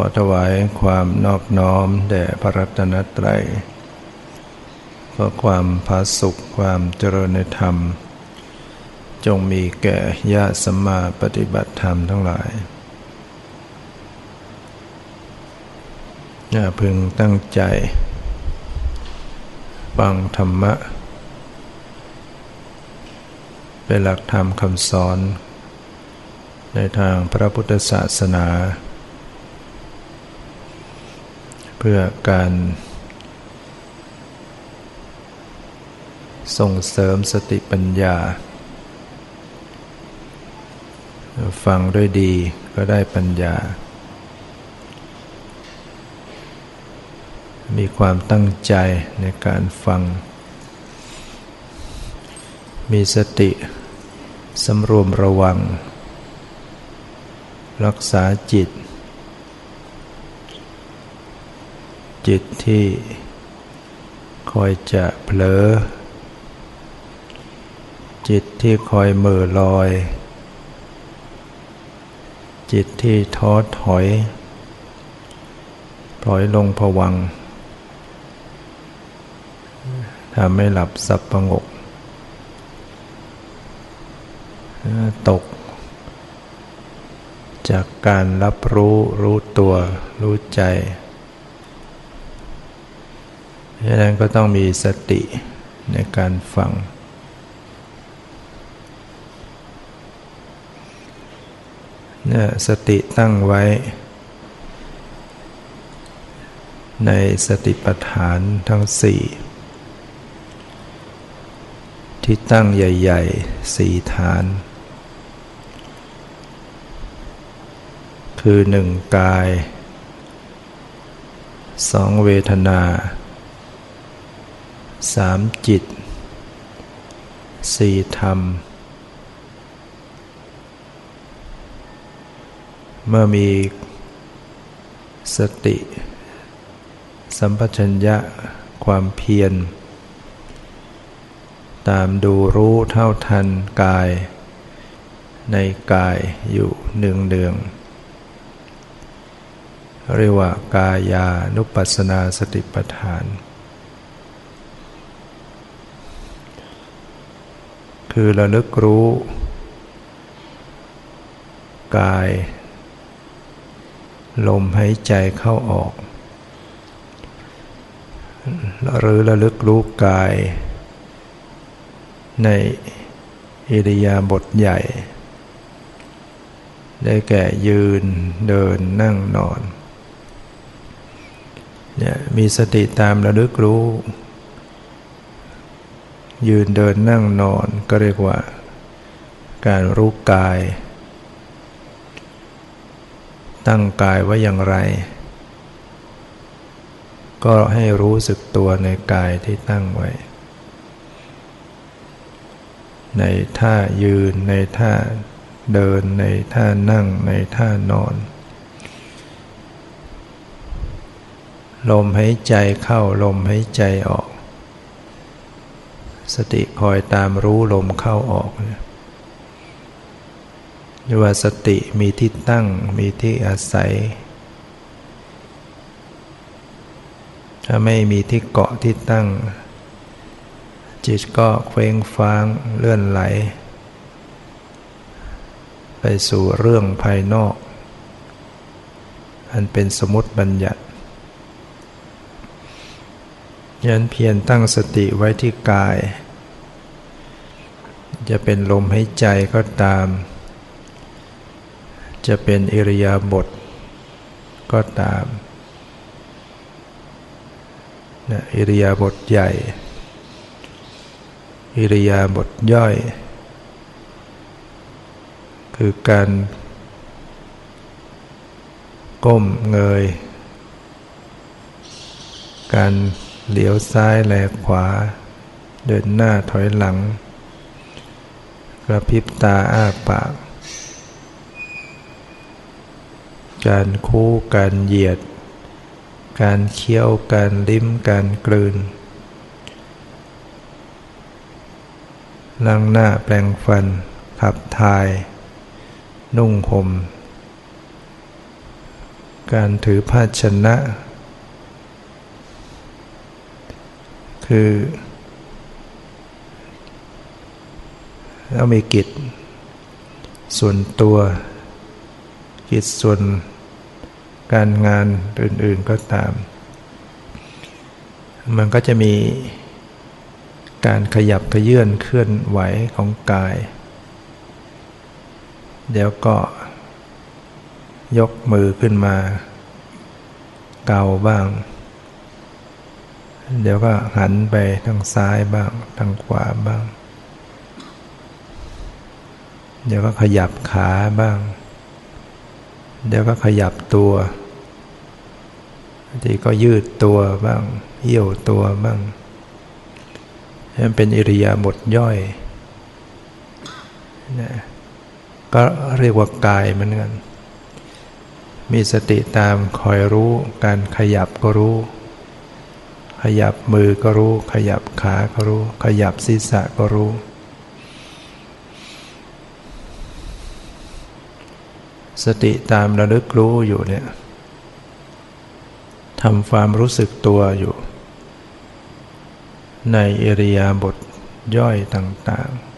อถวายความนอบน้อมแด่พระรัตนตรัยขอความพาสุขความเจริญในธรรม จงมีแก่ญาติสมมาปฏิบัติธรรมทั้งหลายอย่าพึงตั้งใจฟังธรรมะ เป็นหลักธรรมคำสอน ในทางพระพุทธศาสนา เพื่อการส่งเสริมสติปัญญา ฟังด้วยดีก็ได้ปัญญา มีความตั้งใจในการฟัง มีสติสำรวมระวัง รักษาจิต จิตที่คอยจะเผลอ จิตที่คอยเมื่อลอย จิตที่ท้อถอยปล่อยลงผวังทำให้หลับสับประงก ตก จากการรับรู้รู้ตัวรู้ใจ ดังนั้นก็ต้องมีสติในการฟัง เนี่ยสติตั้งไว้ ในสติปัฏฐานทั้งสี่ที่ตั้งใหญ่ๆสี่ฐาน คือหนึ่งกายสองเวทนา สามจิตสี่ธรรม เมื่อมีสติ สัมปชัญญะความเพียร ตามดูรู้เท่าทันกาย ในกายอยู่เนืองเนืองเรียกว่ากายานุปัสสนาสติปัฏฐาน คือระลึกรู้ กาย ลมหายใจเข้าออก หรือระลึกรู้กาย ในอิริยาบถใหญ่ ได้แก่ยืนเดินนั่งนอนเนี่ยมีสติตามระลึกรู้ ยืนเดินนั่งนอนก็เรียกว่า การรู้กาย ตั้งกายไว้อย่างไร ก็ให้รู้สึกตัวในกายที่ตั้งไว้ ในท่ายืนในท่าเดินในท่านั่งในท่านอน ลมหายใจเข้าลมหายใจออก สติคอยตามรู้ลมเข้าออกเรียกว่าสติมีที่ตั้งมีที่อาศัย ถ้าไม่มีที่เกาะที่ตั้ง จิตก็เคว้งฟ้างเลื่อนไหล ไปสู่เรื่องภายนอก อันเป็นสมมติบัญญัติ ยันเพียรตั้งสติไว้ที่กาย จะเป็นลมหายใจก็ตาม จะเป็นอิริยาบถก็ตามนะอิริยาบถใหญ่ อิริยาบถย่อย คือการก้มเงย การ เหลียวซ้ายแลขวา เดินหน้าถอยหลัง กระพริบตาอ้าปาก การคู่การเหยียด การเคี้ยวการลิ้มการกลืนล้างหน้าแปลงฟัน ขับถ่าย นุ่งห่ม การถือภาชนะ คือเรามีกิจ ส่วนตัว กิจส่วนการงานอื่น ๆก็ตาม มันก็จะมีการขยับขยื่นเคลื่อนไหวของกาย เดี๋ยวก็ยกมือขึ้นมา เกาบ้าง เดี๋ยวก็หันไปทางซ้ายบ้าง ทางขวาบ้าง เดี๋ยวก็ขยับขาบ้าง เดี๋ยวก็ขยับตัวทีก็ยืดตัวบ้างเหี่ยวตัวบ้างมันเป็นอิริยาบถย่อยนะก็เรียกว่ากายเหมือนกัน มีสติตามคอยรู้ การขยับก็รู้ ขยับมือก็รู้ ขยับขาก็รู้ ขยับศีรษะก็รู้ สติตามระลึกรู้อยู่เนี่ยทำความรู้สึกตัวอยู่ ในเอริยาบทย่อยต่างๆ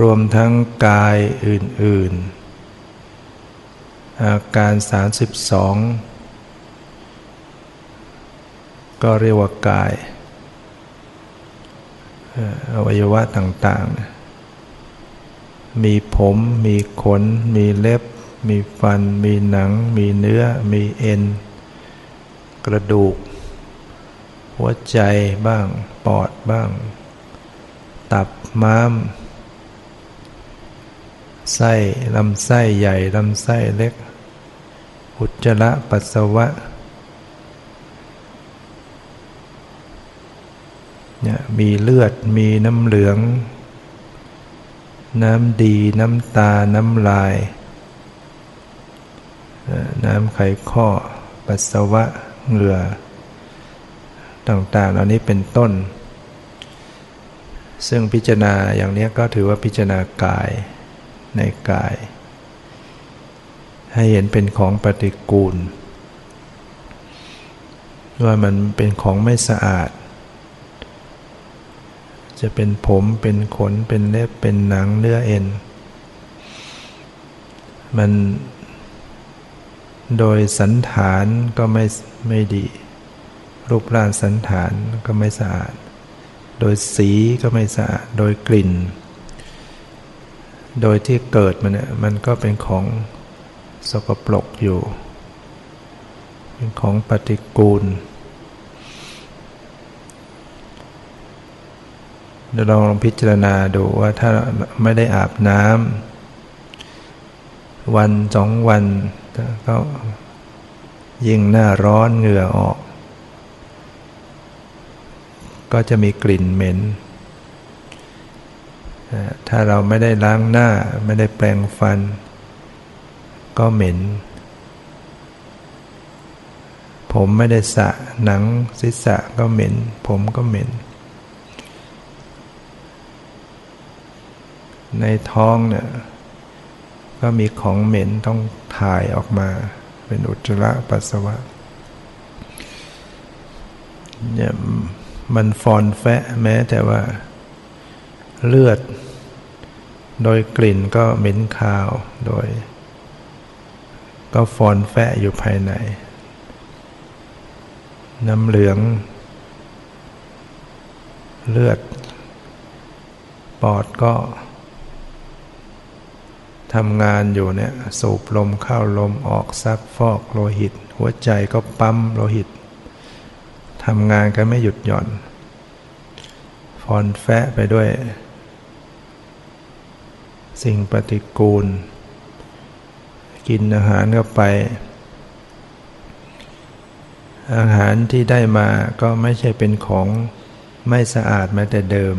รวมทั้งกายอื่น ๆ อาการ 32 ก็เรียกว่ากายอวัยวะต่างๆ มีผม มีขน มีเล็บ มีฟัน มีหนัง มีเนื้อ มีเอ็น กระดูก หัวใจบ้าง ปอดบ้าง ตับม้าม ไส้ลำไส้ใหญ่ลำไส้เล็ก อุจจาระปัสสาวะเนี่ยมีเลือดมีน้ำเหลือง น้ำดีน้ำตาน้ำลาย น้ำไขข้อ ปัสสาวะเหงื่อต่างๆ เหล่านี้เป็นต้น ซึ่งพิจารณาอย่างนี้ก็ถือว่าพิจารณากาย ในกาย ให้เห็นเป็นของปฏิกูล ว่ามันเป็นของไม่สะอาด จะเป็นผมเป็นขนเป็นเล็บเป็นหนังเนื้อเอ็น มันโดยสันฐานก็ไม่ไม่ดี รูปร่างสันฐานก็ไม่สะอาด โดยสีก็ไม่สะอาด โดยกลิ่น โดยที่เกิดมันเนี่ยมันก็เป็นของสกปรกอยู่ เป็นของปฏิกูลเดี๋ยวลองพิจารณาดูว่าถ้าไม่ได้อาบน้ำวันสองวันก็ยิ่งหน้าร้อนเหงื่อออก ก็จะมีกลิ่นเหม็น ถ้าเราไม่ได้ล้างหน้าไม่ได้แปรงฟัน ก็เหม็น ผมไม่ได้สระหนังศีรษะก็เหม็น ผมก็เหม็น ในท้องเนี่ยก็มีของเหม็นต้องถ่ายออกมา เป็นอุจจาระปัสสาวะเนี่ยมันฟอนแฟะแม้แต่ว่าเลือด โดยกลิ่นก็เหม็นคาว โดย ก็ฟอนแฟะอยู่ภายใน น้ำเหลือง เลือด ปอดก็ทำงานอยู่เนี่ย สูบลมเข้าลมออกซักฟอกโลหิต หัวใจก็ปั๊มโลหิตทำงานกันไม่หยุดหย่อนฟอนแฟะไปด้วย สิ่งปฏิกูล กินอาหารเข้าไป อาหารที่ได้มาก็ไม่ใช่เป็นของไม่สะอาดแม้แต่เดิม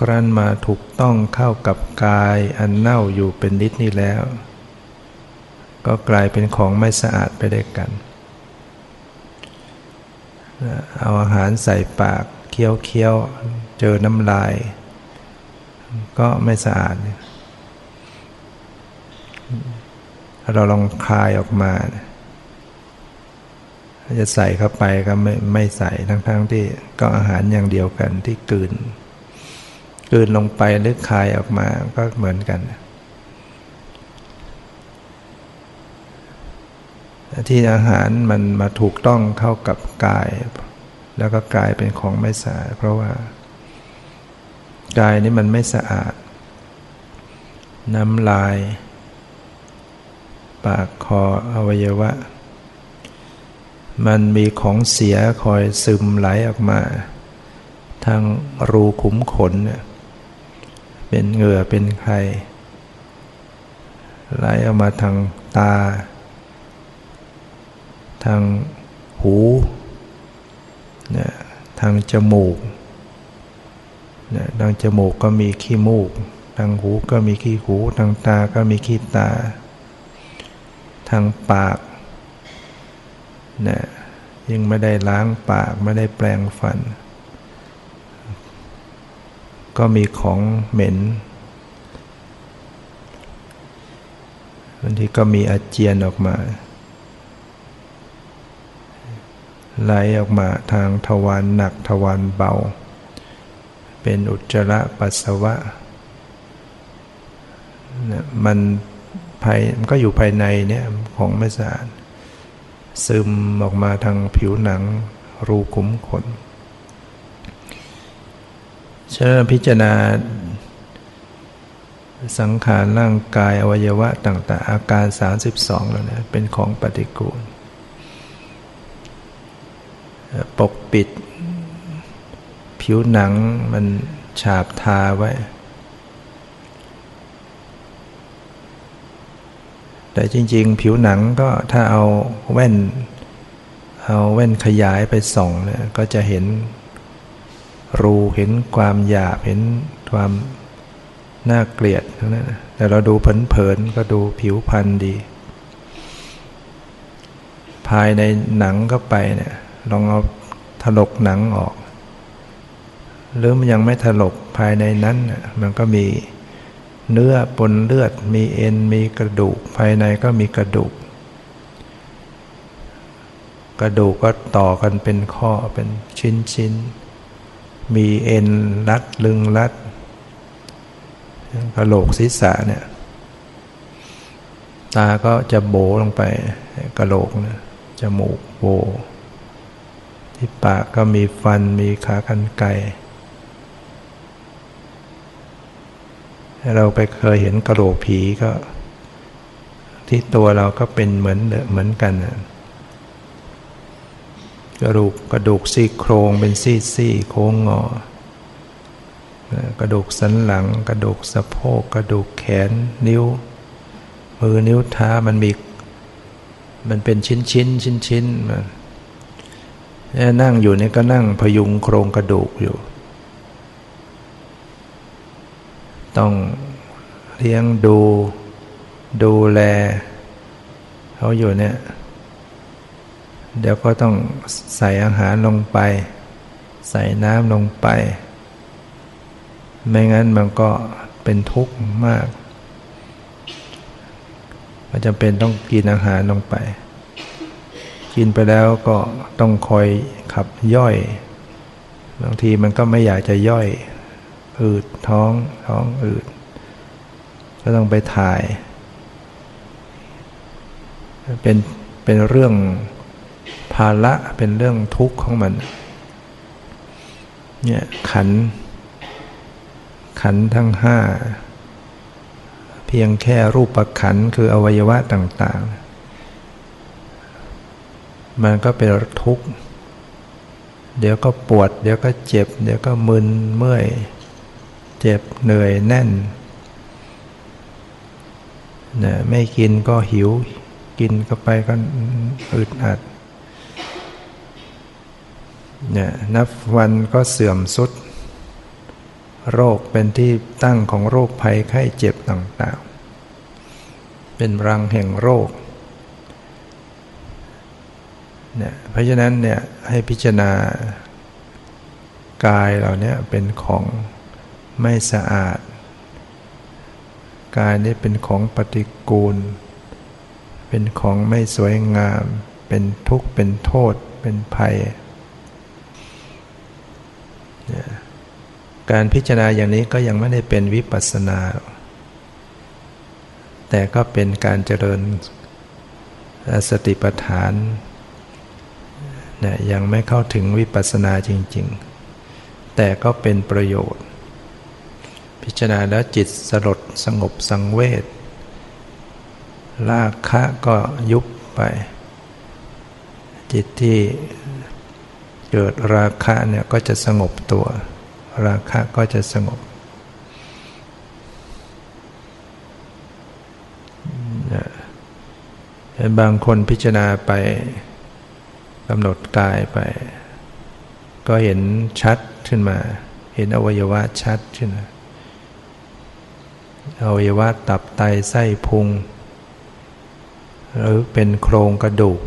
ครั้นมาถูกต้องเข้ากับกายอันเน่าอยู่เป็นนิดนี้แล้ว ก็กลายเป็นของไม่สะอาดไปได้กัน เอาอาหารใส่ปากเคี้ยวเคี้ยวเจอน้ำลาย ก็ไม่สะอาดเราลองคายออกมา จะใส่เข้าไปก็ไม่ไม่ใส่ทั้งๆทที่ก็อาหารอย่างเดียวกันที่กืนลืนลงไปหรือคายออกมาก็เหมือนกัน ที่อาหารมันมาถูกต้องเข้ากับกาย แล้วก็กลายเป็นของไม่สะอาดเพราะว่า กายนี้มันไม่สะอาด น้ำลาย ปากคออวัยวะ มันมีของเสียคอยซึมไหลออกมา ทางรูขุมขนเนี่ยเป็นเหงื่อเป็นใคร ไหลออกมาทางตา ทางหูเนี่ยทางจมูก ทางจมูกก็มีขี้มูก ทางหูก็มีขี้หู ทางตาก็มีขี้ตา ทางปากนี่ยยังไม่ได้ล้างปากไม่ได้แปลงฟัน ก็มีของเหม็นบางทีก็มีอาเจียนออกมาไหลออกมาทางทวารหนักทวารเบา เป็นอุจจาระปัสสาวะมันภายมันก็อยู่ภายในเนี่ยของไม่สะอาดซึมออกมาทางผิวหนังรูขุมขนฉะนั้นพิจารณา สังขารร่างกายอวัยวะต่าง ๆ อาการ 32 แล้วนะเป็นของปฏิกูล ปกปิด ผิวหนังมันฉาบทาไว้ แต่จริง ๆ ผิวหนังก็ถ้าเอาแว่น เอาแว่นขยายไปส่องเนี่ยก็จะเห็นรูเห็นความหยาบเห็นความน่าเกลียดทั้งนั้นแต่เราดูเผินๆก็ดูผิวพรรณดี ภายในหนังก็ไปเนี่ยลองเอาถลกหนังออก หรือมันยังไม่ถลกภายในนั้น มันก็มีเนื้อปนเลือด มีเอ็น มีกระดูก ภายในก็มีกระดูก กระดูกก็ต่อกันเป็นข้อเป็นชิ้นๆมีเอ็นรัดลึงรัดกระโหลกศีรษะเนี่ย ตาก็จะโบลงไปกระโหลกนะจมูกโบที่ปากก็มีฟันมีขากันไกร เราไปเคยเห็นกระโหลกผีก็ ที่ตัวเราก็เป็นเหมือนเหมือนกันกระดูกกระดูกซี่โครงเป็นซี่ซี่โค้งงอกระดูกสันหลัง กระดูกสะโพกกระดูกแขนนิ้ว มือนิ้วเท้ามันมีมันเป็นชิ้นชิ้นชิ้นชิ้นมันนั่งอยู่นี่ก็นั่งพยุงโครงกระดูกอยู่ ต้องเลี้ยงดู ดูแล เขาอยู่เนี่ย เดี๋ยวก็ต้องใส่อาหารลงไป ใส่น้ำลงไป ไม่งั้นมันก็เป็นทุกข์มากมันจำเป็นต้องกินอาหารลงไป กินไปแล้วก็ต้องคอยขับย่อย บางทีมันก็ไม่อยากจะย่อย อืดท้องท้องอืด ก็ต้องไปถ่าย เป็นเป็นเรื่องภาระเป็นเรื่องทุกข์ของมัน เนี่ยขัน ขันทั้งห้า เพียงแค่รูปประขันคืออวัยวะต่าง ๆ มันก็เป็นทุกข์ เดี๋ยวก็ปวด เดี๋ยวก็เจ็บ เดี๋ยวก็มึนเมื่อย เจ็บเหนื่อยแน่นนะไม่กินก็หิว กินก็ไปก็อึดอัดเนี่ยนับวันก็เสื่อมสุด โรคเป็นที่ตั้งของโรคภัยไข้เจ็บต่างๆ เป็นรังแห่งโรคเนี่ยเพราะฉะนั้นเนี่ยให้พิจารณากายเราเนี่ยเป็นของ ไม่สะอาด กายนี้เป็นของปฏิกูล เป็นของไม่สวยงาม เป็นทุกข์ เป็นโทษ เป็นภัย การพิจารณาอย่างนี้ก็ยังไม่ได้เป็นวิปัสสนา แต่ก็เป็นการเจริญสติปัฏฐานนะยังไม่เข้าถึงวิปัสสนาจริง ๆ แต่ก็เป็นประโยชน์ พิจารณาแล้วจิตสลดสงบสังเวชลาคะก็ยุบไป จิตที่เกิดราคะเนี่ยก็จะสงบตัว ราคะก็จะสงบบางคนพิจารณาไปกำหนดกายไป ก็เห็นชัดขึ้นมา เห็นอวัยวะชัดขึ้นมา อวัยวะตับไตไส้พุง หรือเป็นโครงกระดูก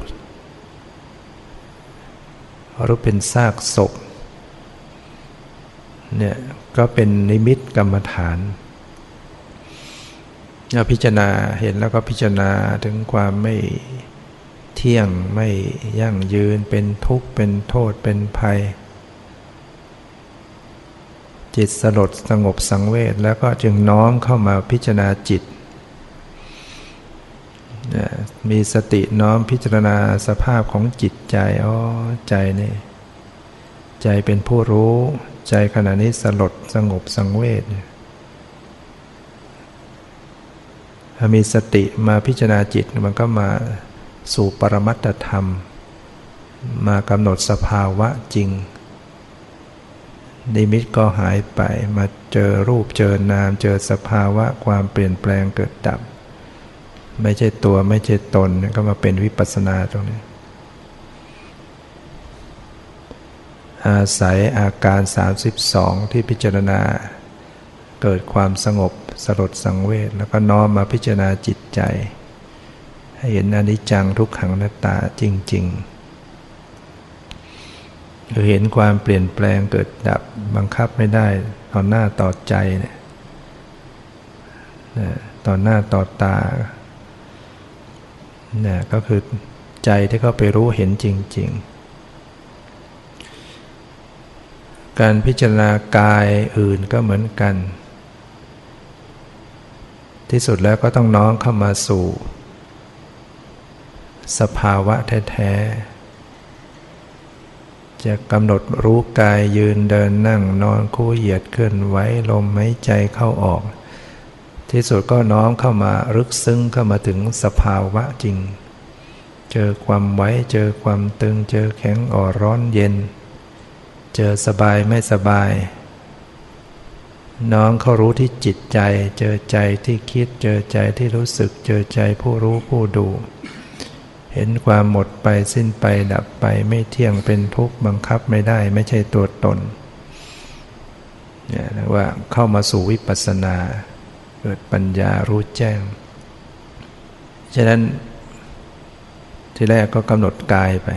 หรือเป็นซากศพเนี่ยก็เป็นนิมิตกรรมฐานเราพิจารณาเห็นแล้วก็พิจารณาถึงความไม่เที่ยงไม่ยั่งยืนเป็นทุกข์เป็นโทษเป็นภัย จิตสลดสงบสังเวชแล้วก็จึงน้อมเข้ามาพิจารณาจิต มีสติน้อมพิจารณาสภาพของจิตใจอ๋อใจนี่ใจเป็นผู้รู้ใจขณะนี้สลดสงบสังเวชถ้ามีสติมาพิจารณาจิตมันก็มาสู่ปรมัตธรรม มากำหนดสภาวะจริง นิมิตก็หายไปมาเจอรูปเจอนาม เจอสภาวะความเปลี่ยนแปลงเกิดดับ ไม่ใช่ตัวไม่ใช่ตนก็มาเป็นวิปัสสนาตรงนี้ อาศัยอาการ 32 ที่พิจารณา เกิดความสงบสลดสังเวชแล้วก็น้อมมาพิจารณาจิตใจ ให้เห็นอนิจจังทุกขังนัตตาจริง ๆ คือเห็นความเปลี่ยนแปลงเกิดดับบังคับไม่ได้ต่อหน้าต่อใจเนี่ยต่อหน้าต่อตาเนะก็คือใจที่เขาไปรู้เห็นจริง ๆ การพิจารณากายอื่นก็เหมือนกัน ที่สุดแล้วก็ต้องน้องเข้ามาสู่ สภาวะแท้ๆ จะกำหนดรู้กายยืนเดินนั่งนอนคู่เหยียดเคลื่อนไหวลมหายใจเข้าออก ที่สุดก็น้อมเข้ามารึกซึ้งเข้ามาถึงสภาวะจริง เจอความไว้เจอความตึงเจอแข็งอ่อนร้อนเย็น เจอสบายไม่สบาย น้องเขารู้ที่จิตใจ เจอใจที่คิดเจอใจที่รู้สึก เจอใจผู้รู้ผู้ดู เห็นความหมดไปสิ้นไปดับไปไม่เที่ยงเป็นทุกข์บังคับไม่ได้ไม่ใช่ตัวตนเนี่ยว่าเข้ามาสู่วิปัสสนา เกิดปัญญารู้แจ้ง ฉะนั้นที่แรกก็กำหนดกายไป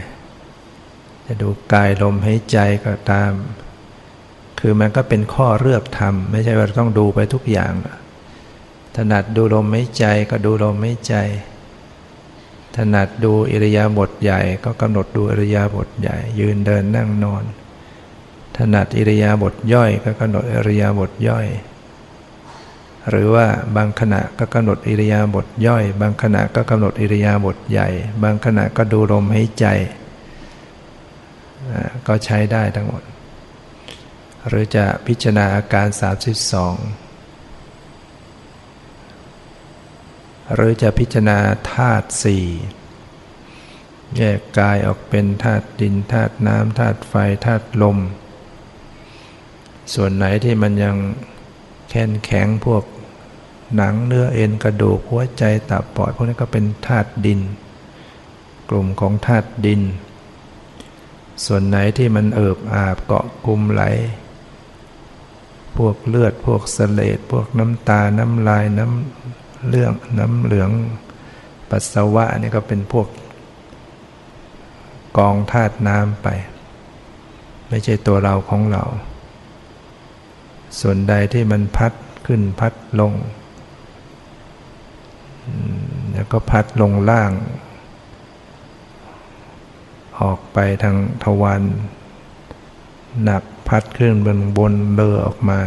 จะดูกายลมหายใจก็ตาม คือมันก็เป็นข้อเลือกทำไม่ใช่ว่าต้องดูไปทุกอย่างถนัดดูลมหายใจก็ดูลมหายใจ ถนัดดูอิริยาบถใหญ่ ก็กำหนดดูอิริยาบถใหญ่ ยืนเดินนั่งนอน ถนัดอิริยาบถย่อยก็กำหนดอิริยาบถย่อย หรือว่าบางขณะก็กำหนดอิริยาบถย่อย บางขณะก็กำหนดอิริยาบถใหญ่ บางขณะก็ดูลมหายใจ ก็ใช้ได้ทั้งหมด หรือจะพิจารณาอาการ 32 หรือจะพิจารณาธาตุสี่แยกกายออกเป็นธาตุดินธาตุน้ำธาตุไฟธาตุลม ส่วนไหนที่มันยังแข็งแข็งพวกหนังเนื้อเอ็นกระดูกหัวใจตับปอดพวกนี้ก็เป็นธาตุดิน กลุ่มของธาตุดิน ส่วนไหนที่มันเอิบอาบเกาะกลุ่มไหล พวกเลือดพวกเสลดพวกน้ำตาน้ำลายน้ำ เรื่องน้ำเหลืองปัสสาวะนี่ก็เป็นพวก กองธาตุน้ำไป ไม่ใช่ตัวเราของเรา ส่วนใดที่มันพัดขึ้นพัดลง แล้วก็พัดลงล่าง ออกไปทางทวารหนักพัดขึ้นบนบนเลอออกมา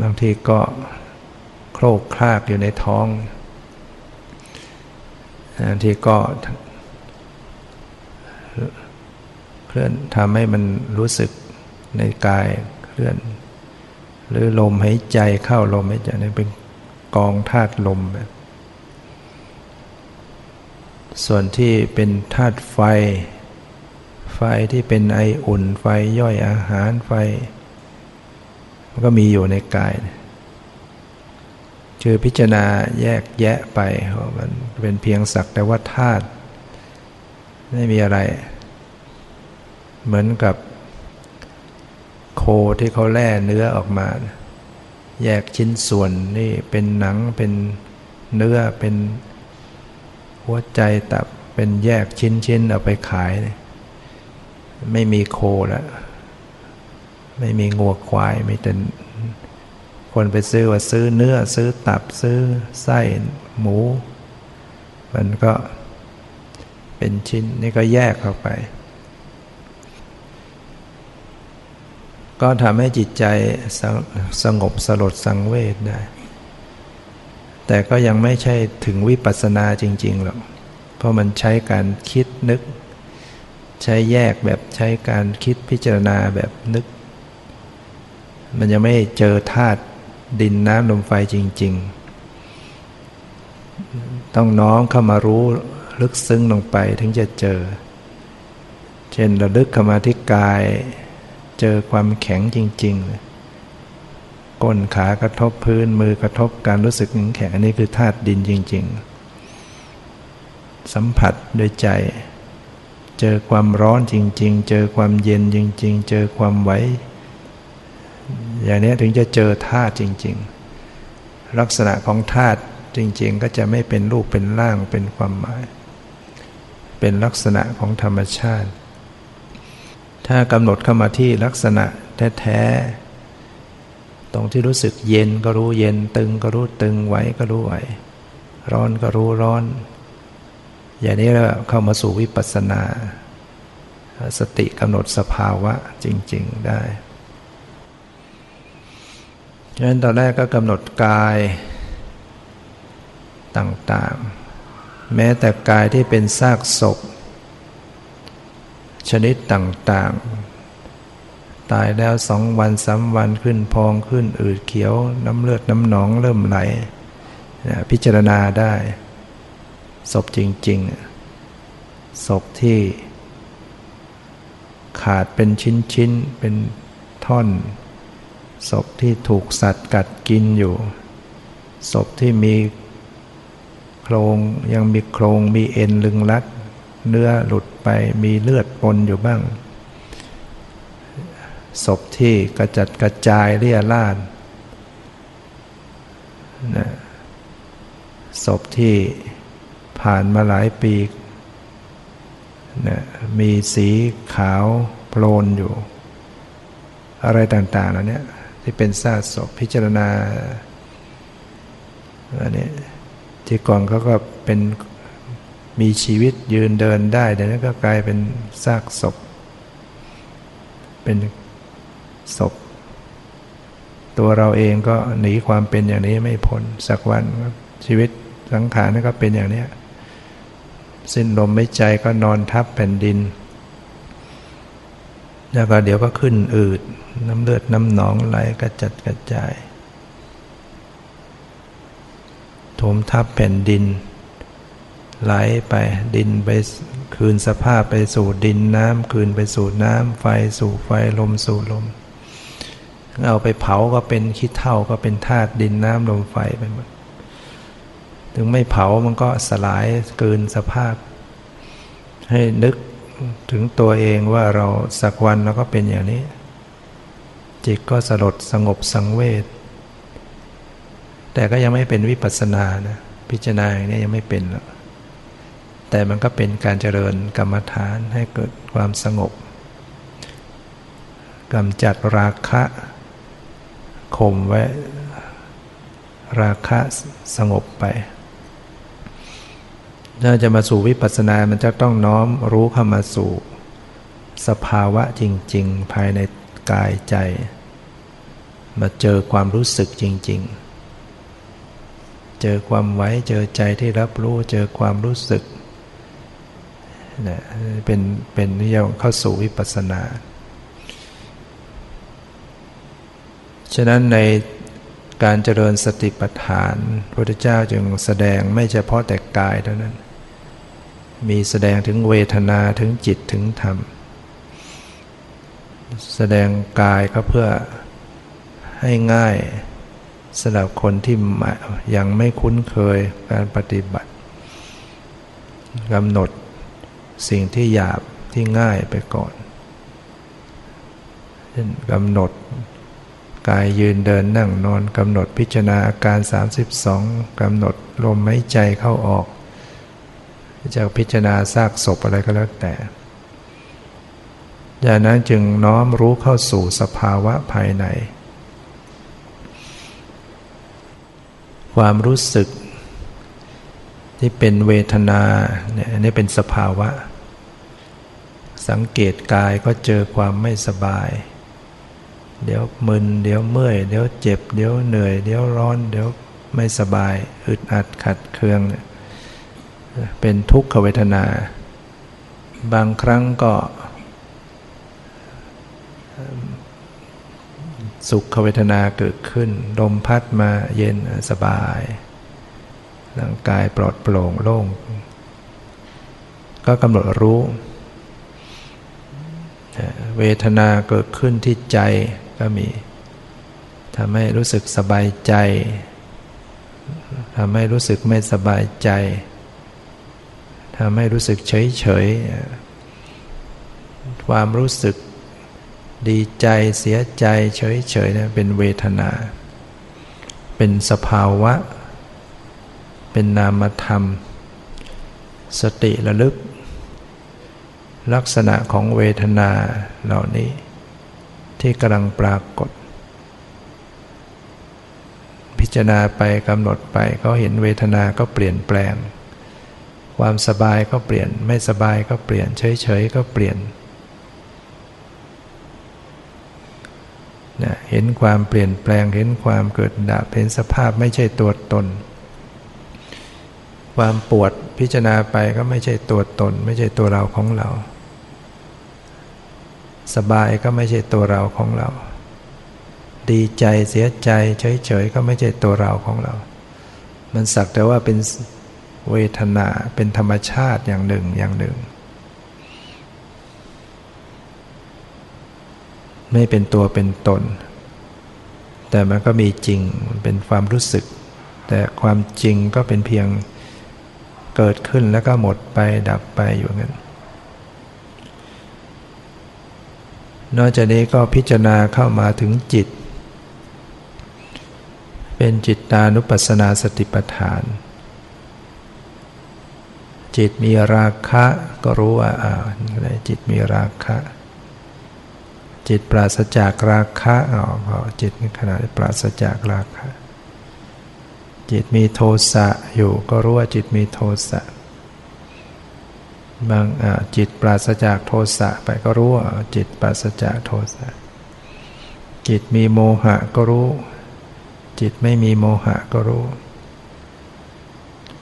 บางทีก็ โครกคลากอยู่ในท้องที่ก็เคลื่อนทำให้มันรู้สึกในกายเคลื่อน หรือลมหายใจเข้าลมหายใจนี่เป็นกองธาตุลมแบบส่วนที่เป็นธาตุไฟ ไฟที่เป็นไออุ่นไฟย่อยอาหารไฟ มันก็มีอยู่ในกาย คือพิจารณาแยกแยะไปมันเป็นเพียงสักแต่ว่าธาตุไม่มีอะไร เหมือนกับโคที่เขาแล่เนื้อออกมา แยกชิ้นส่วนนี่เป็นหนังเป็นเนื้อเป็นหัวใจตับเป็นแยกชิ้นชิ้นเอาไปขาย ไม่มีโคแล้ว ไม่มีงัวควายไม่แต่ คนไปซื้อว่าซื้อเนื้อซื้อตับซื้อไส้หมู มันก็เป็นชิ้นนี่ก็แยกเข้าไป ก็ทำให้จิตใจสสงบสลดสังเวชได้ แต่ก็ยังไม่ใช่ถึงวิปัสสนาจริงๆหรอก เพราะมันใช้การคิดนึก ใช้แยกแบบใช้การคิดพิจารณาแบบนึกมันยังไม่เจอธาตุ ดินน้ำลมไฟจริง ๆ ต้องน้อมเข้ามารู้ลึกซึ้งลงไปถึงจะเจอ เช่นระลึกเข้ามาที่กาย เจอความแข็งจริงๆก้นขากระทบพื้นมือกระทบการรู้สึกแข็งอันนี้คือธาตุดินจริง ๆ สัมผัสด้วยใจเจอความร้อนจริง ๆ เจอความเย็นจริง ๆ เจอความไหว อย่างนี้ถึงจะเจอธาตุจริง ๆ ลักษณะของธาตุจริง ๆ ก็จะไม่เป็นรูปเป็นร่างเป็นความหมาย เป็นลักษณะของธรรมชาติ ถ้ากำหนดเข้ามาที่ลักษณะแท้ๆ ตรงที่รู้สึกเย็นก็รู้เย็นตึงก็รู้ตึงไหวก็รู้ไหว ร้อนก็รู้ร้อน อย่างนี้เราเข้ามาสู่วิปัสสนา สติกำหนดสภาวะจริง ๆ ได้ ฉะนั้นตอนแรกก็กำหนดกายต่างๆ แม้แต่กายที่เป็นซากศพ ชนิดต่างๆ ตายแล้วสองวันสามวันขึ้นพองขึ้นอืดเขียวน้ำเลือดน้ำหนองเริ่มไหล พิจารณาได้ศพจริงๆศพที่ขาดเป็นชิ้นๆ เป็นท่อน ศพที่ถูกสัตว์กัดกินอยู่ ศพที่มีโครงยังมีโครงมีเอ็นลึงลัด เนื้อหลุดไปมีเลือดปนอยู่บ้าง ศพที่กระจัดกระจายเรี่ยราดนะศพที่ผ่านมาหลายปีนะมีสีขาวโพลนอยู่ อะไรต่างๆแล้วเนี่ย ที่เป็นซากศพพิจารณาอันนี้ที่ก่อนเขาก็เป็นมีชีวิตยืนเดินได้เดี๋ยวนี้ก็กลายเป็นซากศพ เป็นศพ ตัวเราเองก็หนีความเป็นอย่างนี้ไม่พ้นสักวันชีวิตสังขารนี่ก็เป็นอย่างนี้ สิ้นลมไม่ใจก็นอนทับแผ่นดิน แล้วก็เดี๋ยวก็ขึ้นอืด น้ำเลือดน้ำหนองไหลกระจัดกระจายถมทับแผ่นดิน ไหลไปดินไปคืนสภาพไปสู่ดินน้ำคืนไปสู่น้ำไฟสู่ไฟลมสู่ลม เอาไปเผาก็เป็นขี้เท่าก็เป็นธาตุดินน้ำลมไฟไปหมดถึงไม่เผามันก็สลายเกินสภาพ ให้นึก ถึงตัวเองว่าเราสักวันเราก็เป็นอย่างนี้ จิตก็สลดสงบสังเวชแต่ก็ยังไม่เป็นวิปัสสนานะพิจารณาอย่างนี้ยังไม่เป็นหรอกแต่มันก็เป็นการเจริญกรรมฐานให้เกิดความสงบกำจัดราคะข่มไว้ ราคะสงบไป ถ้าจะมาสู่วิปัสสนา มันจะต้องน้อมรู้เข้ามาสู่ สภาวะจริง ๆ ภายในกายใจ มาเจอความรู้สึกจริง ๆ เจอความไว้ เจอใจที่รับรู้ เจอความรู้สึกนะเป็นเป็นนิยมเข้าสู่วิปัสสนา ฉะนั้นในการเจริญสติปัฏฐานพระพุทธเจ้าจึงแสดงไม่เฉพาะแต่กายเท่านั้น มีแสดงถึงเวทนาถึงจิตถึงธรรม แสดงกายก็เพื่อให้ง่ายสำหรับคนที่ยังไม่คุ้นเคยการปฏิบัติกำหนดสิ่งที่หยาบที่ง่ายไปก่อนเช่นกำหนดกายยืนเดินนั่งนอนกำหนดพิจารณาอาการ 32กำหนดลมหายใจเข้าออก จะพิจารณาซากศพอะไรก็แล้วแต่จากนั้นจึงน้อมรู้เข้าสู่สภาวะภายใน ความรู้สึก ที่เป็นเวทนาเนี่ยนี่เป็นสภาวะ สังเกตกายก็เจอความไม่สบาย เดี๋ยวมึน เดี๋ยวเมื่อย เดี๋ยวเจ็บ เดี๋ยวเหนื่อย เดี๋ยวร้อน เดี๋ยวไม่สบาย อึดอัดขัดเคืองเป็นทุกขเวทนา บางครั้งก็ สุขเวทนาเกิดขึ้นลมพัดมาเย็นสบาย ร่างกายปลอดโปร่งโล่ง ก็กำหนดรู้ เวทนาเกิดขึ้นที่ใจก็มีทำให้รู้สึกสบายใจทำให้รู้สึกไม่สบายใจ ทำให้รู้สึกเฉยเฉยความรู้สึกดีใจเสียใจเฉยเฉยนะเป็นเวทนา เป็นสภาวะ เป็นนามธรรม สติระลึก ลักษณะของเวทนาเหล่านี้ ที่กำลังปรากฏ พิจารณาไปกำหนดไปเขาเห็นเวทนาก็เปลี่ยนแปลง ความสบายก็เปลี่ยน ไม่สบายก็เปลี่ยน เฉยๆก็เปลี่ยนเห็นความเปลี่ยนแปลงเห็นความเกิดดับเห็นสภาพไม่ใช่ตัวตน ความปวดพิจารณาไปก็ไม่ใช่ตัวตน ไม่ใช่ตัวเราของเรา สบายก็ไม่ใช่ตัวเราของเรา ดีใจเสียใจเฉยๆก็ไม่ใช่ตัวเราของเรา มันสักแต่ว่าเป็น เวทนาเป็นธรรมชาติอย่างหนึ่งอย่างหนึ่ง ไม่เป็นตัวเป็นตน แต่มันก็มีจริงเป็นความรู้สึก แต่ความจริงก็เป็นเพียงเกิดขึ้นแล้วก็หมดไปดับไปอยู่งั้นนอกจากนี้ก็พิจารณาเข้ามาถึงจิต เป็นจิตตานุปัสสนาสติปัฏฐาน จิตมีราคะ ก็รู้ว่าอ่าจิตมีราคะ จิตปราศจากราคะอ๋อจิตขณะปราศจากราคะ จิตมีโทสะอยู่ ก็รู้ว่าจิตมีโทสะบางจิตปราศจากโทสะไปก็รู้ว่าจิตปราศจากโทสะจิตมีโมหะก็รู้ จิตไม่มีโมหะก็รู้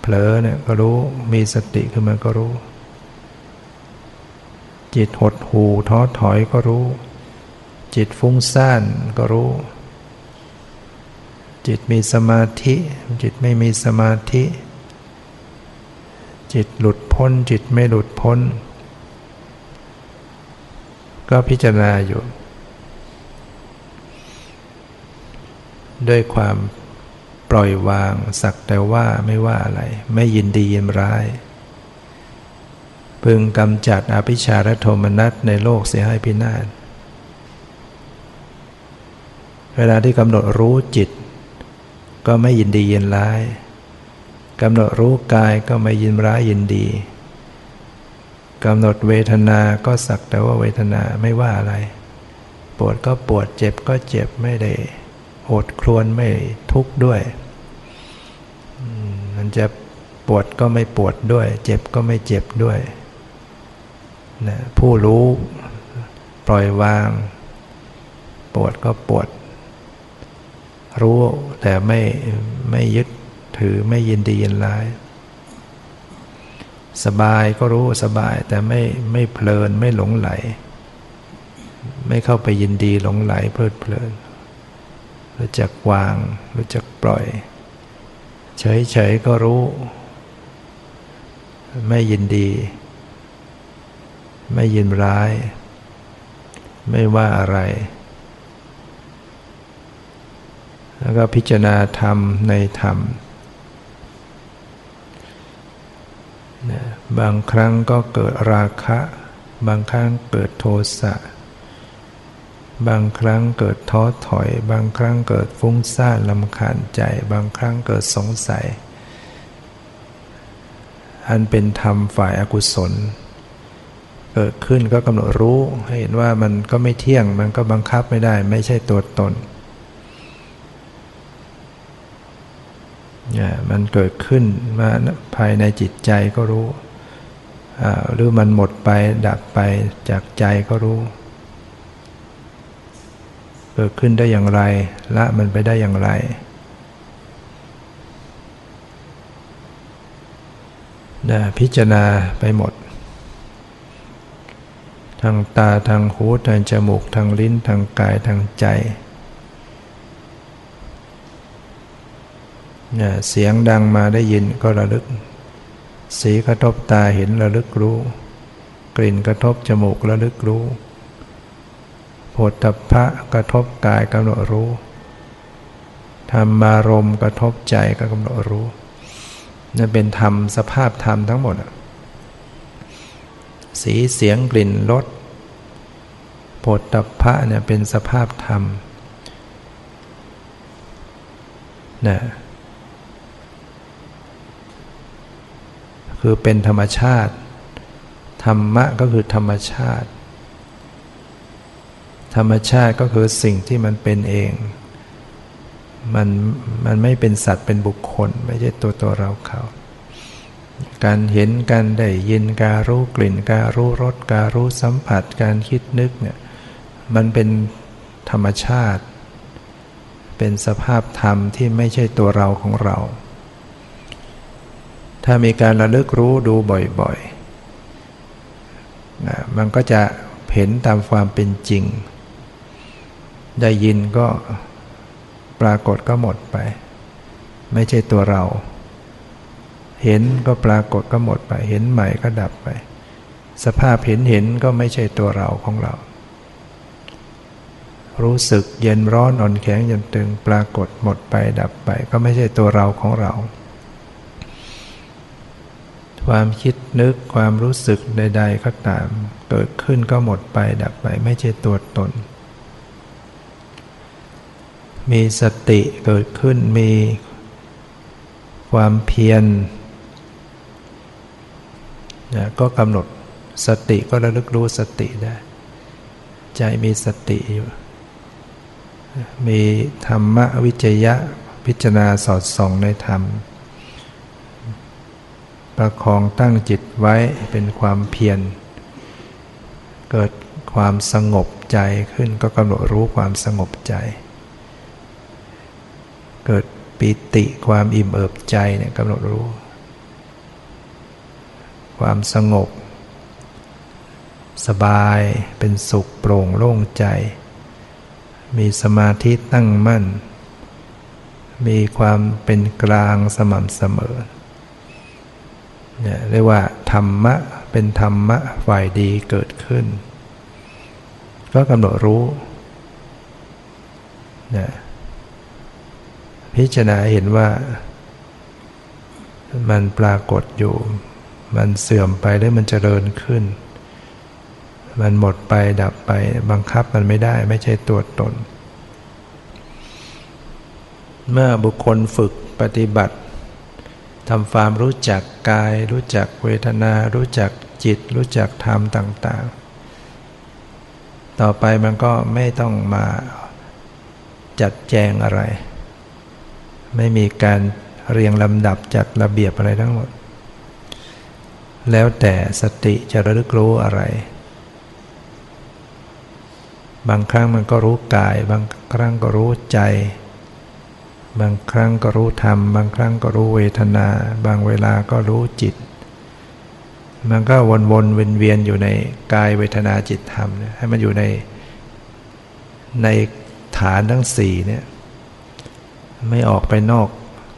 เผลอเนี่ยก็รู้มีสติขึ้นมาก็รู้ จิตหดหูท้อถอยก็รู้ จิตฟุ้งซ่านก็รู้ จิตมีสมาธิ จิตไม่มีสมาธิ จิตหลุดพ้น จิตไม่หลุดพ้น ก็พิจารณาอยู่ ด้วยความ ล่อยวาง สักแต่ว่าไม่ว่าอะไร ไม่ยินดียินร้าย พึงกำจัดอภิชาและโทมนัสในโลกเสียให้พินาศเวลาที่กำหนดรู้จิต ก็ไม่ยินดียินร้ายกำหนดรู้กายก็ไม่ยินร้ายยินดีกำหนดเวทนาก็สักแต่ว่าเวทนาไม่ว่าอะไร ปวดก็ปวดเจ็บก็เจ็บไม่ได้โอดครวนไม่ทุกข์ด้วย มันจะปวดก็ไม่ปวดด้วย เจ็บก็ไม่เจ็บด้วยนะผู้รู้ปล่อยวาง ปวดก็ปวด รู้แต่ไม่ไม่ยึดถือไม่ยินดียินร้าย สบายก็รู้สบายแต่ไม่ไม่เพลินไม่หลงไหล ไม่เข้าไปยินดีหลงไหลเพลิดเพลินรู้จักวางรู้จักปล่อย เฉยๆก็รู้ ไม่ยินดี ไม่ยินร้าย ไม่ว่าอะไร แล้วก็พิจารณาธรรมในธรรม บางครั้งก็เกิดราคะ บางครั้งเกิดโทสะ บางครั้งเกิดท้อถอย บางครั้งเกิดฟุ้งซ่านลำคาญใจ บางครั้งเกิดสงสัย อันเป็นธรรมฝ่ายอากุศล เกิดขึ้นก็กำหนดรู้ให้เห็นว่ามันก็ไม่เที่ยงมันก็บังคับไม่ได้ ไม่ใช่ตัวตนเนี่ยมันเกิดขึ้นมาภายในจิตใจก็รู้หรือมันหมดไปดับไปจากใจก็รู้ เกิดขึ้นได้อย่างไร ละมันไปได้อย่างไรนะพิจารณาไปหมด ทางตาทางหูทางจมูกทางลิ้นทางกายทางใจนะเสียงดังมาได้ยินก็ระลึก สีกระทบตาเห็นระลึกรู้ กลิ่นกระทบจมูกระลึกรู้ โผฏฐะกระทบกายกำหนดรู้ธรรมารมกระทบใจก็กำหนดรู้นั่นเป็นธรรมสภาพธรรมทั้งหมด สีเสียงกลิ่นรสโผฏฐะเนี่ยเป็นสภาพธรรมนะคือเป็นธรรมชาติ ธรรมะก็คือธรรมชาติ ธรรมชาติก็คือสิ่งที่มันเป็นเอง มันมันไม่เป็นสัตว์เป็นบุคคล ไม่ใช่ตัวตัวเราเขา การเห็นการได้ยินการรู้กลิ่น การรู้รสการรู้สัมผัสการคิดนึกเนี่ยมันเป็นธรรมชาติ เป็นสภาพธรรมที่ไม่ใช่ตัวเราของเรา ถ้ามีการระลึกรู้ดูบ่อยๆมันก็จะเห็นตามความเป็นจริง ได้ยินก็ปรากฏก็หมดไป ไม่ใช่ตัวเรา เห็นก็ปรากฏก็หมดไป เห็นใหม่ก็ดับไป สภาพเห็นเห็นก็ไม่ใช่ตัวเราของเรา รู้สึกเย็นร้อนอ่อนแข็งยันตึงปรากฏหมดไปดับไป ก็ไม่ใช่ตัวเราของเรา ความคิดนึกความรู้สึกใด ๆ ก็ตาม เกิดขึ้นก็หมดไปดับไป ไม่ใช่ตัวตน มีสติเกิดขึ้นมีความเพียรนะก็กำหนดสติก็ระลึกรู้สติได้ ใจมีสติอยู่ มีธรรมวิจยะพิจารณาสอดส่องในธรรม ประคองตั้งจิตไว้เป็นความเพียร เกิดความสงบใจขึ้นก็กำหนดรู้ความสงบใจ เกิดปิติความอิ่มเอิบใจเนี่ยกำหนดรู้ ความสงบ สบายเป็นสุขโปร่งโล่งใจ มีสมาธิตั้งมั่น มีความเป็นกลางสม่ำเสมอเนี่ยเรียกว่า ธรรมะเป็นธรรมะฝ่ายดีเกิดขึ้น ก็กำหนดรู้เนี่ย พิจารณาเห็นว่า มันปรากฏอยู่ มันเสื่อมไปแล้วมันเจริญขึ้น มันหมดไปดับไปบังคับมันไม่ได้ไม่ใช่ตัวตน เมื่อบุคคลฝึกปฏิบัติทำความรู้จักกาย รู้จักเวทนา รู้จักจิต รู้จักธรรมต่าง ๆ ต่อไปมันก็ไม่ต้องมาจัดแจงอะไร ไม่มีการเรียงลำดับจัดระเบียบอะไรทั้งหมด แล้วแต่สติจะระลึกรู้อะไร บางครั้งมันก็รู้กาย บางครั้งก็รู้ใจ บางครั้งก็รู้ธรรม บางครั้งก็รู้เวทนา บางเวลาก็รู้จิต มันก็วนๆเวียนๆอยู่ในกายเวทนาจิตธรรม ให้มันอยู่ในในฐานทั้งสี่เนี่ย ไม่ออกไปนอก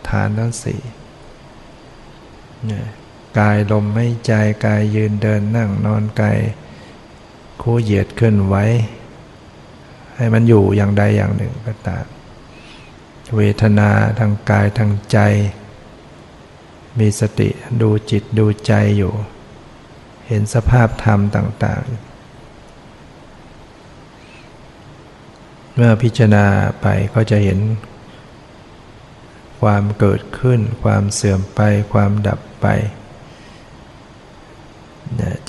ฐานทั้งสี่กายลมไม่ใจกายยืนเดินนั่งนอนกายคู่เหยียดขึ้นไว้ ให้มันอยู่อย่างใดอย่างหนึ่งก็ตามเวทนาทางกายทางใจ มีสติดูจิตดูใจอยู่ เห็นสภาพธรรมต่าง ๆ เมื่อพิจารณาไปก็จะเห็น ความเกิดขึ้น ความเสื่อมไป ความดับไป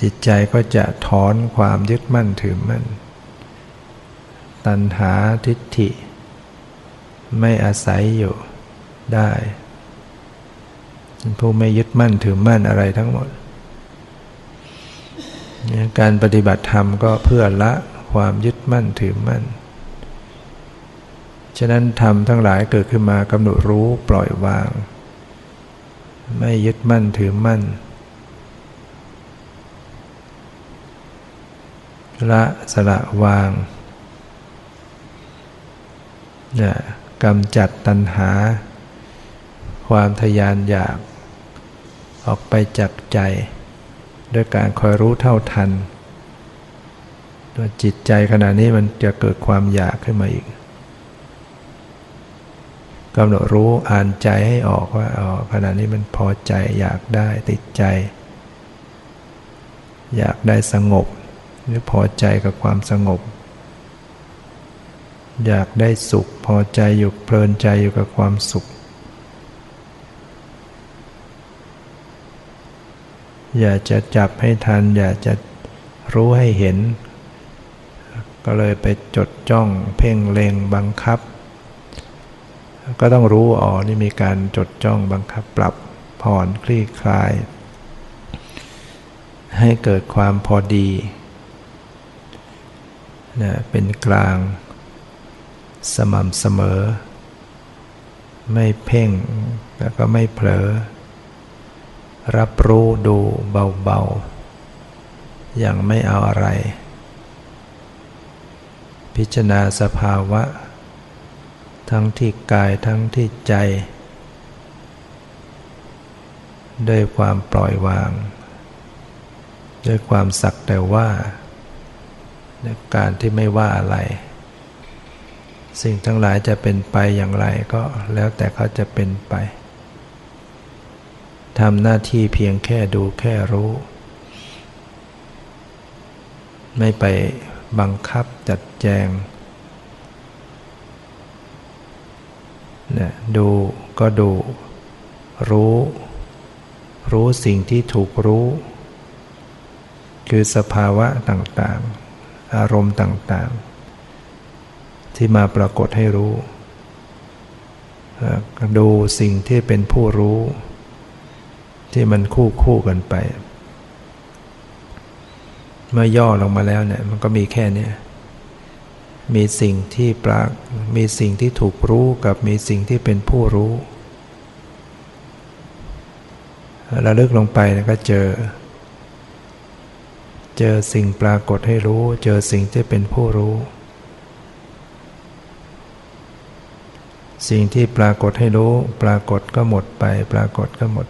จิตใจก็จะถอนความยึดมั่นถือมั่น ตัณหาทิฏฐิ ไม่อาศัยอยู่ได้ผู้ไม่ยึดมั่นถือมั่นอะไรทั้งหมด การปฏิบัติธรรมก็เพื่อละความยึดมั่นถือมั่น ฉะนั้นธรรมทั้งหลายเกิดขึ้นมากำหนดรู้ปล่อยวาง ไม่ยึดมั่นถือมั่น ละสละวางเนี่ยกำจัดตัณหา ความทยานอยาก ออกไปจากใจ ด้วยการคอยรู้เท่าทันตัวจิตใจขณะนี้มันจะเกิดความอยากขึ้นมาอีก กำหนดรู้อ่านใจให้ออกว่าอ๋อขณะนี้มันพอใจอยากได้ติดใจ อยากได้สงบ หรือพอใจกับความสงบ อยากได้สุข พอใจอยู่เพลินใจอยู่กับความสุข อยากจะจับให้ทัน อยากจะรู้ให้เห็น ก็เลยไปจดจ้องเพ่งเล็งบังคับ ก็ต้องรู้อ๋อนี่มีการจดจ้องบังคับปรับผ่อนคลี่คลาย ให้เกิดความพอดีนะเป็นกลาง สม่ำเสมอ ไม่เพ่งแล้วก็ไม่เผลอ รับรู้ดูเบาๆ อย่างไม่เอาอะไร พิจารณาสภาวะ ทั้งที่กายทั้งที่ใจ ด้วยความปล่อยวาง ด้วยความสักแต่ว่าด้วยการที่ไม่ว่าอะไร สิ่งทั้งหลายจะเป็นไปอย่างไรก็แล้วแต่เขาจะเป็นไปทำหน้าที่เพียงแค่ดูแค่รู้ ไม่ไปบังคับจัดแจง นะดูก็ดู รู้ รู้สิ่งที่ถูกรู้ คือสภาวะต่างๆ อารมณ์ต่างๆ ที่มาปรากฏให้รู้ ดูสิ่งที่เป็นผู้รู้ ที่มันคู่คู่กันไป เมื่อย่อลงมาแล้วเนี่ยมันก็มีแค่นี้ มีสิ่งที่ปรากมีสิ่งที่ถูกรู้กับมีสิ่งที่เป็นผู้รู้ระลึกลงไปก็เจอ เจอสิ่งปรากฏให้รู้ เจอสิ่งที่เป็นผู้รู้ สิ่งที่ปรากฏให้รู้ ปรากฏก็หมดไป ปรากฏก็หมด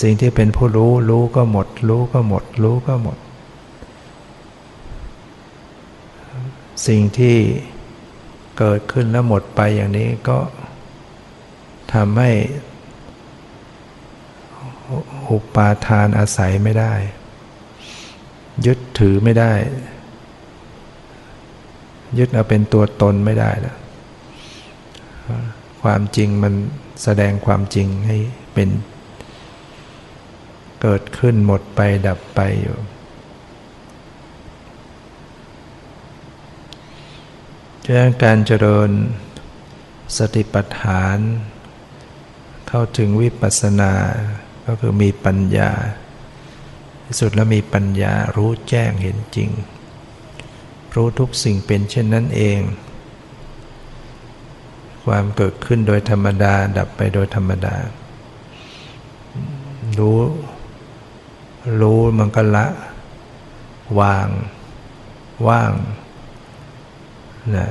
สิ่งที่เป็นผู้รู้ รู้ก็หมด รู้ก็หมด รู้ก็หมด สิ่งที่เกิดขึ้นแล้วหมดไปอย่างนี้ก็ทำให้อุปาทานอาศัยไม่ได้ ยึดถือไม่ได้ ยึดเอาเป็นตัวตนไม่ได้แล้วความจริงมันแสดงความจริงให้เป็น เกิดขึ้นหมดไปดับไปอยู่ ฉะนั้นการเจริญสติปัฏฐาน เข้าถึงวิปัสสนา ก็คือมีปัญญา ที่สุดแล้วมีปัญญารู้แจ้งเห็นจริง รู้ทุกสิ่งเป็นเช่นนั้นเอง ความเกิดขึ้นโดยธรรมดาดับไปโดยธรรมดา รู้ รู้มันก็ละ วาง ว่าง นะ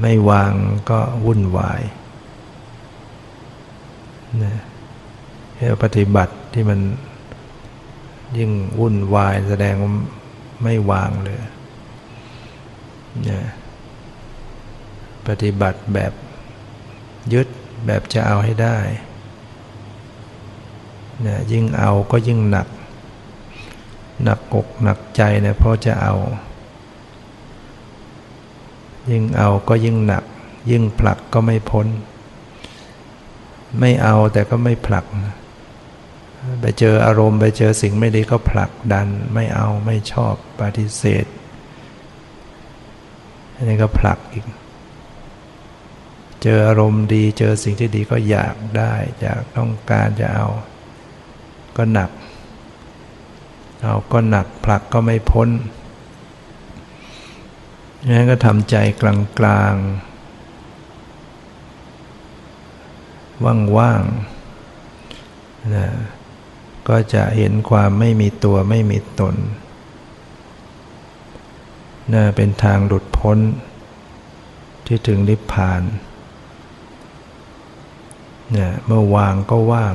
ไม่วางก็วุ่นวายนะปฏิบัติที่มันยิ่งวุ่นวายแสดงว่าไม่วางเลยนี่ยปฏิบัติแบบยึดแบบจะเอาให้ได้นี่ยยิ่งเอาก็ยิ่งหนัก หนักอกหนักใจนี่ยเพราะจะเอา ยิ่งเอาก็ยิ่งหนัก ยิ่งผลักก็ไม่พ้น ไม่เอาแต่ก็ไม่ผลัก ไปเจออารมณ์ไปเจอสิ่งไม่ดีก็ผลักดัน ไม่เอาไม่ชอบปฏิเสธ อันนี้ก็ผลักอีก เจออารมณ์ดีเจอสิ่งที่ดีก็อยากได้อยากต้องการจะเอา ก็หนัก เอาก็หนักผลักก็ไม่พ้น งั้นก็ทำใจกลางๆ ว่างๆนะก็จะเห็นความไม่มีตัวไม่มีตนน่าเป็นทางหลุดพ้น ที่ถึงนิพพานเนี่ยเมื่อวางก็ว่าง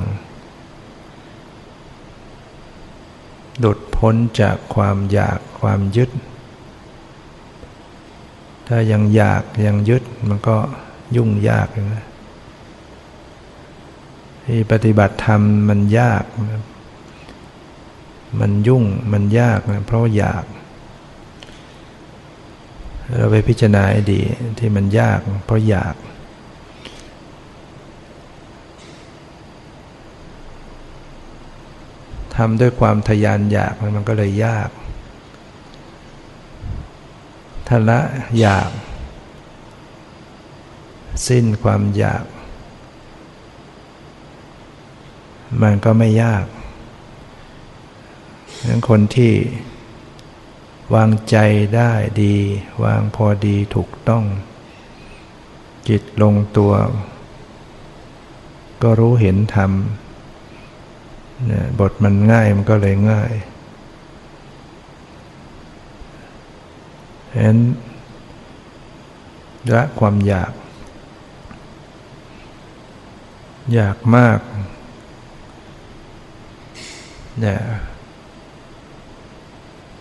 หลุดพ้นจากความอยากความยึด ถ้ายังอยากยังยึดมันก็ยุ่งยากนะที่ปฏิบัติธรรมมันยาก มันยุ่งมันยากนะเพราะอยาก เราไปพิจารณาดีที่มันยากเพราะอยาก ทำด้วยความทยานอยากมันก็เลยยาก ถ้าละอยาก สิ้นความอยาก มันก็ไม่ยากนั้นคนที่วางใจได้ดี วางพอดีถูกต้อง จิตลงตัว ก็รู้เห็นธรรมบทมันง่ายมันก็เลยง่าย ฉะนั้นละความอยาก อยากมากเนี่ย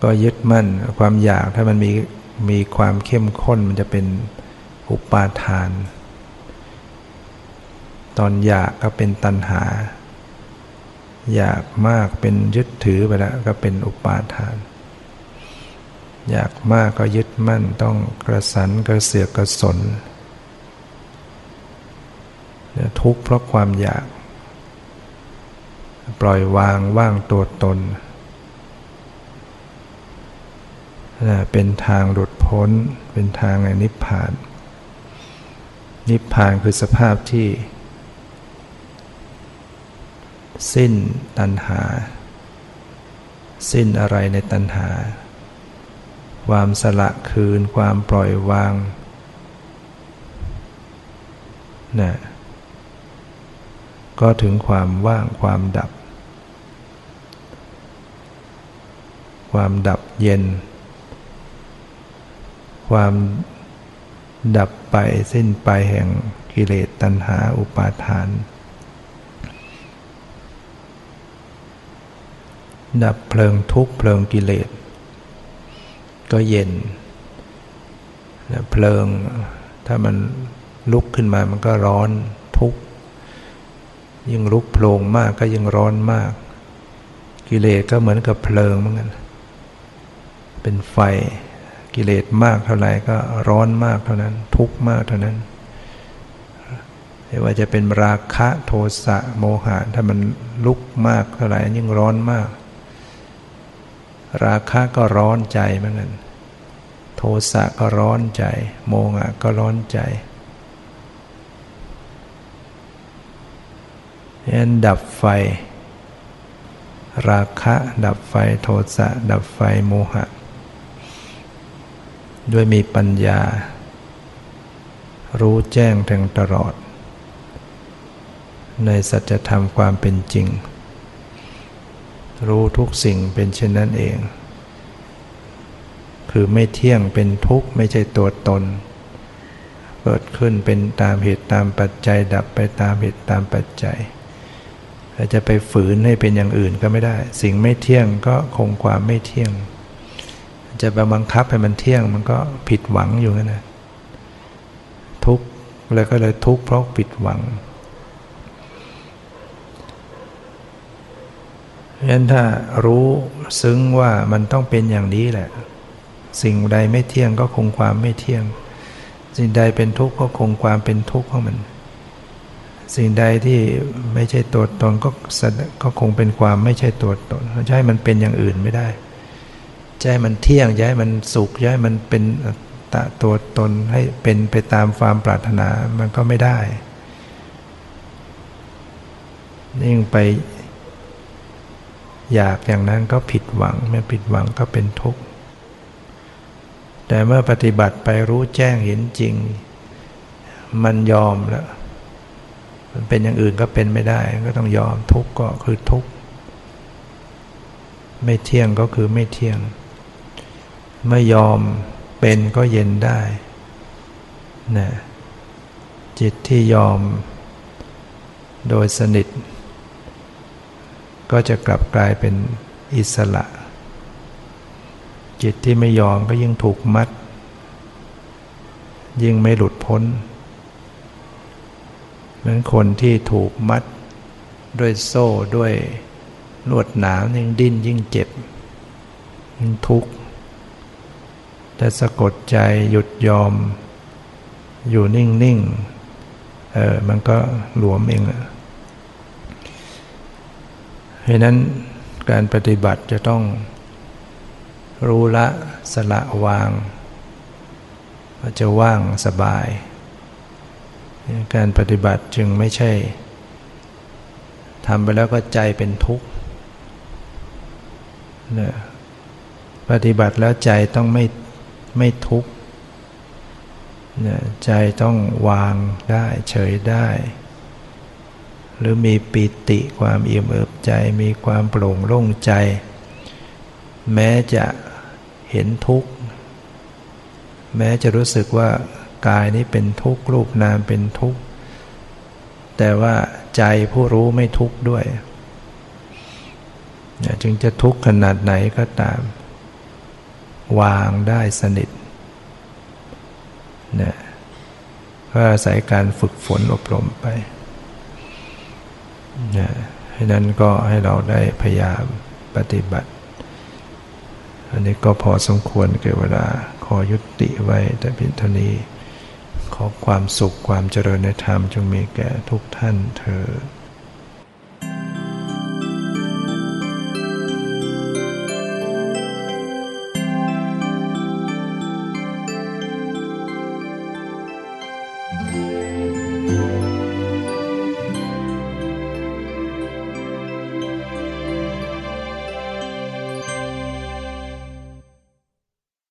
ก็ยึดมั่นความอยากถ้ามันมีมีความเข้มข้นมันจะเป็นอุปาทาน ตอนอยากก็เป็นตัณหา อยากมากเป็นยึดถือไปแล้วก็เป็นอุปาทาน อยากมากก็ยึดมั่นต้องกระสันกระเสือกกระสนทุกข์เพราะความอยาก ปล่อยวางว่างตัวตน เป็นทางหลุดพ้น เป็นทางในนิพพาน นิพพานคือสภาพที่ สิ้นตัณหา สิ้นอะไรในตัณหา ความสละคืน ความปล่อยวางนะก็ถึงความว่างความดับ ความดับเย็น ความดับไปสิ้นไปแห่งกิเลสตัณหาอุปาทาน ดับเพลิงทุกเพลิงกิเลส ก็เย็นเพลิง ถ้ามันลุกขึ้นมามันก็ร้อนทุกข์ยิ่งลุกโผล่มากก็ยิ่งร้อนมาก กิเลสก็เหมือนกับเพลิงเหมือนกันเป็นไฟกิเลสมากเท่าไหร่ก็ร้อนมากเท่านั้น ทุกข์มากเท่านั้นไม่ว่าจะเป็นราคะโทสะโมหะ ถ้ามันลุกมากเท่าไหร่ยิ่งร้อนมาก ราคะก็ร้อนใจเหมือนกันโทสะก็ร้อนใจ โมหะก็ร้อนใจนั้นดับไฟ ราคะ ดับไฟโทสะ ดับไฟโมหะ ด้วยมีปัญญา รู้แจ้งถึงตลอด ในสัจธรรมความเป็นจริง รู้ทุกสิ่งเป็นเช่นนั้นเอง คือไม่เที่ยงเป็นทุกข์ไม่ใช่ตัวตน เกิดขึ้นเป็นตามเหตุตามปัจจัย ดับไปตามเหตุตามปัจจัยจะไปฝืนให้เป็นอย่างอื่นก็ไม่ได้ สิ่งไม่เที่ยงก็คงความไม่เที่ยง จะไปบังคับให้มันเที่ยงมันก็ผิดหวังอยู่นั่นนะทุกข์แล้วก็เลยทุกข์เพราะผิดหวัง เพราะฉะนั้นถ้ารู้ซึ้งว่ามันต้องเป็นอย่างนี้แหละ สิ่งใดไม่เที่ยงก็คงความไม่เที่ยง สิ่งใดเป็นทุกข์ก็คงความเป็นทุกข์ของมัน สิ่งใดที่ไม่ใช่ตัวตนก็ก็คงเป็นความไม่ใช่ตัวตนจะให้มันเป็นอย่างอื่นไม่ได้ให้มันเที่ยงจะให้มันสุขจะให้มันเป็นตะตัวตนให้เป็นไปตามความปรารถนามันก็ไม่ได้ยิ่งไป อยากอย่างนั้นก็ผิดหวังไม่ผิดหวังก็เป็นทุกข์แต่เมื่อปฏิบัติไปรู้แจ้งเห็นจริง มันยอมแล้วมันเป็นอย่างอื่นก็เป็นไม่ได้ ก็ต้องยอมทุกข์ก็คือทุกข์ไม่เที่ยงก็คือไม่เที่ยง ไม่ยอมเป็นก็เย็นได้นะจิตที่ยอมโดยสนิท ก็จะกลับกลายเป็นอิสระ จิตที่ไม่ยอมก็ยิ่งถูกมัด ยิ่งไม่หลุดพ้นเหมือนคนที่ถูกมัด ด้วยโซ่ด้วยลวดหนามยิ่งดิ้นยิ่งเจ็บ ยิ่งทุกข์แต่สะกดใจหยุดยอม อยู่นิ่ง ๆ เออ มันก็หลวมเอง เพราะนั้นการปฏิบัติจะต้องรู้ละสละวางจะว่างสบาย การปฏิบัติจึงไม่ใช่ทำไปแล้วก็ใจเป็นทุกข์ปฏิบัติแล้วใจต้องไม่ไม่ทุกข์ใจต้องวางได้เฉยได้ หรือมีปิติความอิ่มเอิบใจมีความโปร่งโล่งใจ แม้จะเห็นทุกข์ แม้จะรู้สึกว่ากายนี้เป็นทุกข์ รูปนามเป็นทุกข์ แต่ว่าใจผู้รู้ไม่ทุกข์ด้วย จึงจะทุกข์ขนาดไหนก็ตาม วางได้สนิทนะก็อาศัยการฝึกฝนอบรมไป นะให้นั้นก็ให้เราได้พยายามปฏิบัติ อันนี้ก็พอสมควรเกิดเวลาขอยุติไว้แต่เพียงเท่านี้ ขอความสุขความเจริญในธรรมจงมีแก่ทุกท่านเธอ